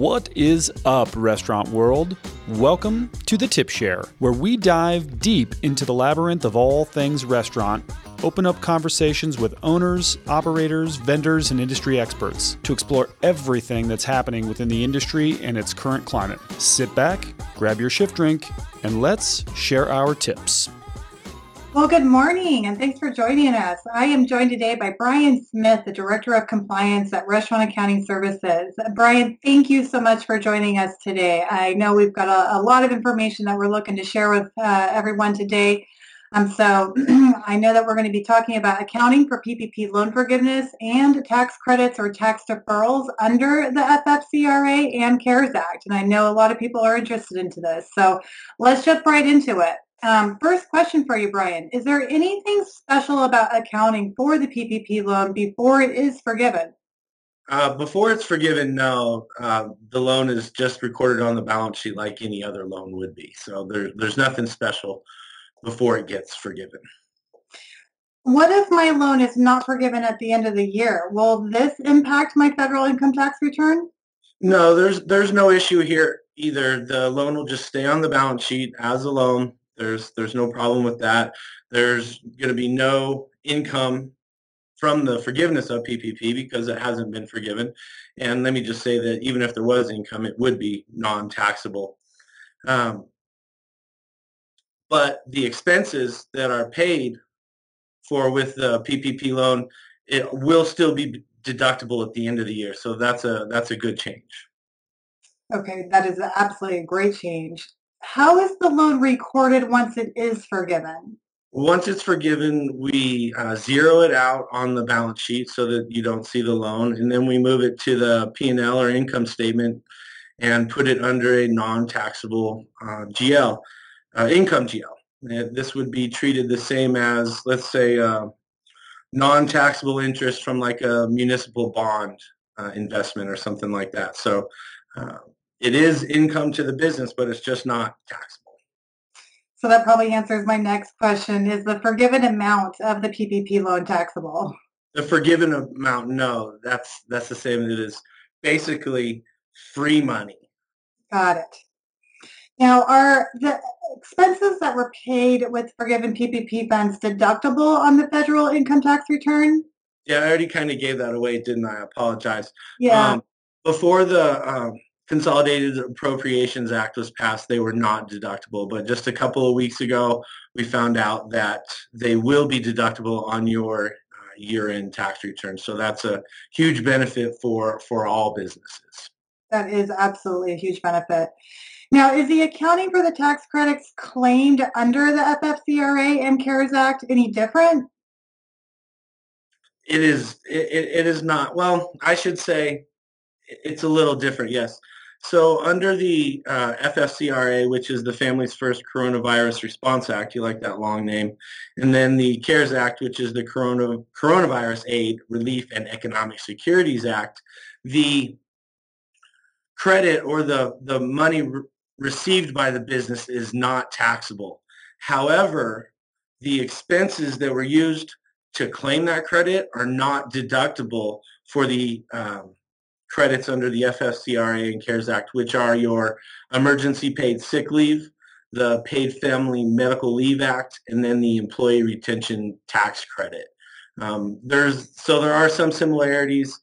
What is up, restaurant world? Welcome to the Tip Share, where we dive deep into the labyrinth of all things restaurant, open up conversations with owners, operators, vendors, and industry experts to explore everything that's happening within the industry and its current climate. Sit back, grab your shift drink, and let's share our tips. Well, good morning and thanks for joining us. I am joined today by Brian Smith, the Director of Compliance at Restaurant Accounting Services. Brian, thank you so much for joining us today. I know we've got a, a lot of information that we're looking to share with uh, everyone today. Um, so I know that we're going to be talking about accounting for PPP loan forgiveness and tax credits or tax deferrals under the FFCRA and CARES Act. And I know a lot of people are interested into this. So let's jump right into it. Um, first question for you, Brian. Is there anything special about accounting for the PPP loan before it is forgiven? Uh, before it's forgiven, no. Uh, the loan is just recorded on the balance sheet like any other loan would be. So there, there's nothing special before it gets forgiven. What if my loan is not forgiven at the end of the year? Will this impact my federal income tax return? No, there's there's no issue here either. The loan will just stay on the balance sheet as a loan. There's there's no problem with that. There's going to be no income from the forgiveness of PPP because it hasn't been forgiven. And let me just say that even if there was income, it would be non-taxable. Um, but the expenses that are paid for with the PPP loan, it will still be deductible at the end of the year. So that's a that's a good change. Okay, that is absolutely a great change. How is the loan recorded once it is forgiven? Once it's forgiven, we uh, zero it out on the balance sheet so that you don't see the loan, and then we move it to the P&L or income statement and put it under a non-taxable uh, GL, uh, income GL. And this would be treated the same as, let's say, uh, non-taxable interest from like a municipal bond uh, investment or something like that. So uh, it is income to the business, but it's just not taxable. So that probably answers my next question. Is the forgiven amount of the PPP loan taxable? The forgiven amount, no, that's that's the same. As it is basically free money. Got it. Now, are the expenses that were paid with forgiven PPP funds deductible on the federal income tax return? Yeah, I already kind of gave that away, didn't I? I apologize. Yeah. Um, before the um, Consolidated Appropriations Act was passed, they were not deductible. But just a couple of weeks ago, we found out that they will be deductible on your uh, year-end tax return. So that's a huge benefit for, for all businesses. That is absolutely a huge benefit. Now, is the accounting for the tax credits claimed under the FFCRA and CARES Act any different? It is. It, it is not. Well, I should say it's a little different. Yes. So under the uh, FFCRA, which is the Families First Coronavirus Response Act, you like that long name, and then the CARES Act, which is the Corona, Coronavirus Aid, Relief, and Economic Securities Act, the credit or the, the money re- received by the business is not taxable. However, the expenses that were used to claim that credit are not deductible for the um, credits under the FFCRA and CARES Act, which are your emergency paid sick leave, the Paid Family Medical Leave Act, and then the Employee Retention Tax Credit. Um, there's so there are some similarities,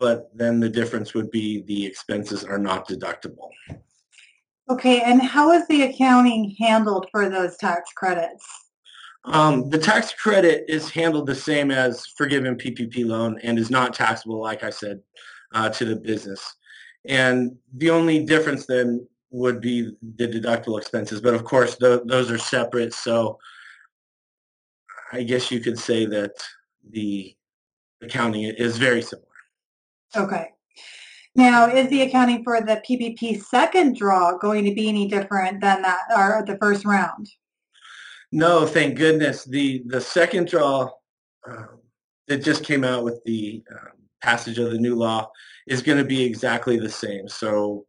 but then the difference would be the expenses are not deductible. Okay, and how is the accounting handled for those tax credits? Um, the tax credit is handled the same as forgiven PPP loan and is not taxable, like I said uh, to the business. And the only difference then would be the deductible expenses. But of course, th- those are separate. So I guess you could say that the accounting is very similar. Okay. Now, is the accounting for the PPP second draw going to be any different than that or the first round? No, thank goodness. The the second draw uh, that just came out with the um, passage of the new law is going to be exactly the same. So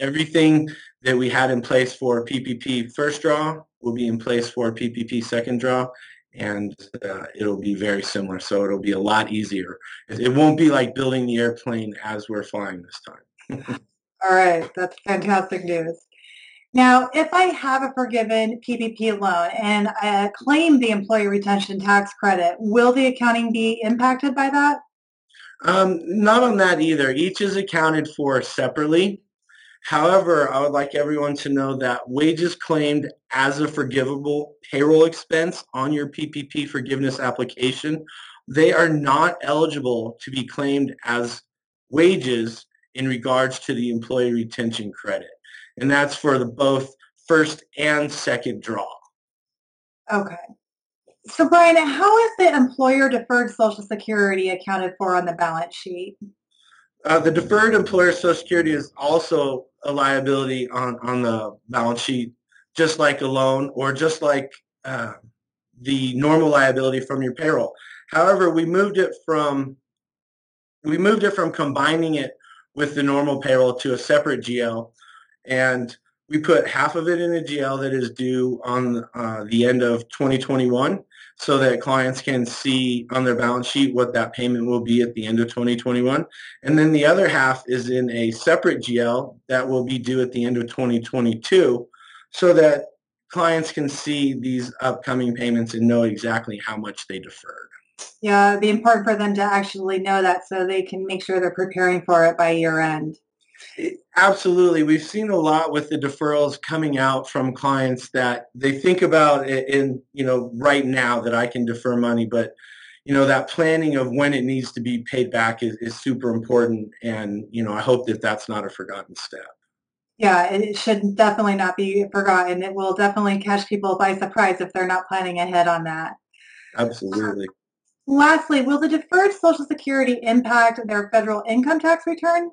everything that we had in place for PPP first draw will be in place for PPP second draw and uh, it'll be very similar. So it'll be a lot easier. It won't be like building the airplane as we're flying this time. All right, that's fantastic news. Now, if I have a forgiven PPP loan and I claim the employee retention tax credit, will the accounting be impacted by that? Um, not on that either. Each is accounted for separately. However, I would like everyone to know that wages claimed as a forgivable payroll expense on your PPP forgiveness application, they are not eligible to be claimed as wages in regards to the employee retention credit. And that's for the both first and second draw. Okay. So Brian, how is the employer deferred Social Security accounted for on the balance sheet? Uh, the deferred employer Social Security is also a liability on, on the balance sheet, just like a loan or just like uh, the normal liability from your payroll. However, we moved it from we moved it from combining it with the normal payroll to a separate GL, and we put half of it in a GL that is due on uh, the end of 2021 so that clients can see on their balance sheet what that payment will be at the end of 2021. And then the other half is in a separate GL that will be due at the end of 2022 so that clients can see these upcoming payments and know exactly how much they deferred. Yeah, the important for them to actually know that so they can make sure they're preparing for it by year end. Absolutely. We've seen a lot with the deferrals coming out from clients that they think about it in, you know, right now that I can defer money, but you know, that planning of when it needs to be paid back is, is super important. And, you know, I hope that that's not a forgotten step. Yeah, it should definitely not be forgotten. It will definitely catch people by surprise if they're not planning ahead on that. Absolutely. Um, lastly, will the deferred Social Security impact their federal income tax return?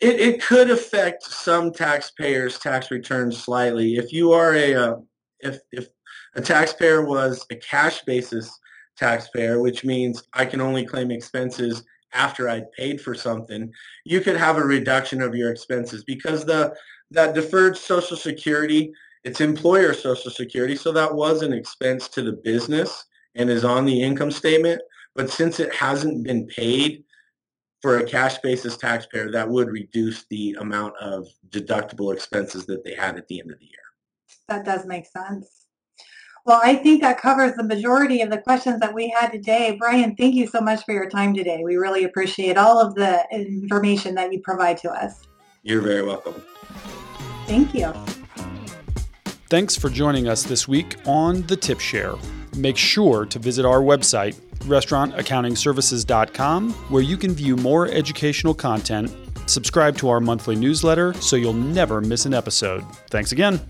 It, it could affect some taxpayers' tax returns slightly. If you are a uh, if if a taxpayer was a cash basis taxpayer, which means I can only claim expenses after I'd paid for something, you could have a reduction of your expenses because the that deferred Social Security, it's employer Social Security, so that was an expense to the business and is on the income statement. But since it hasn't been paid, for a cash basis taxpayer, that would reduce the amount of deductible expenses that they had at the end of the year. That does make sense. Well, I think that covers the majority of the questions that we had today. Brian, thank you so much for your time today. We really appreciate all of the information that you provide to us. You're very welcome. Thank you. Thanks for joining us this week on The Tip Share. Make sure to visit our website, restaurantaccountingservices.com, where you can view more educational content, subscribe to our monthly newsletter so you'll never miss an episode. Thanks again.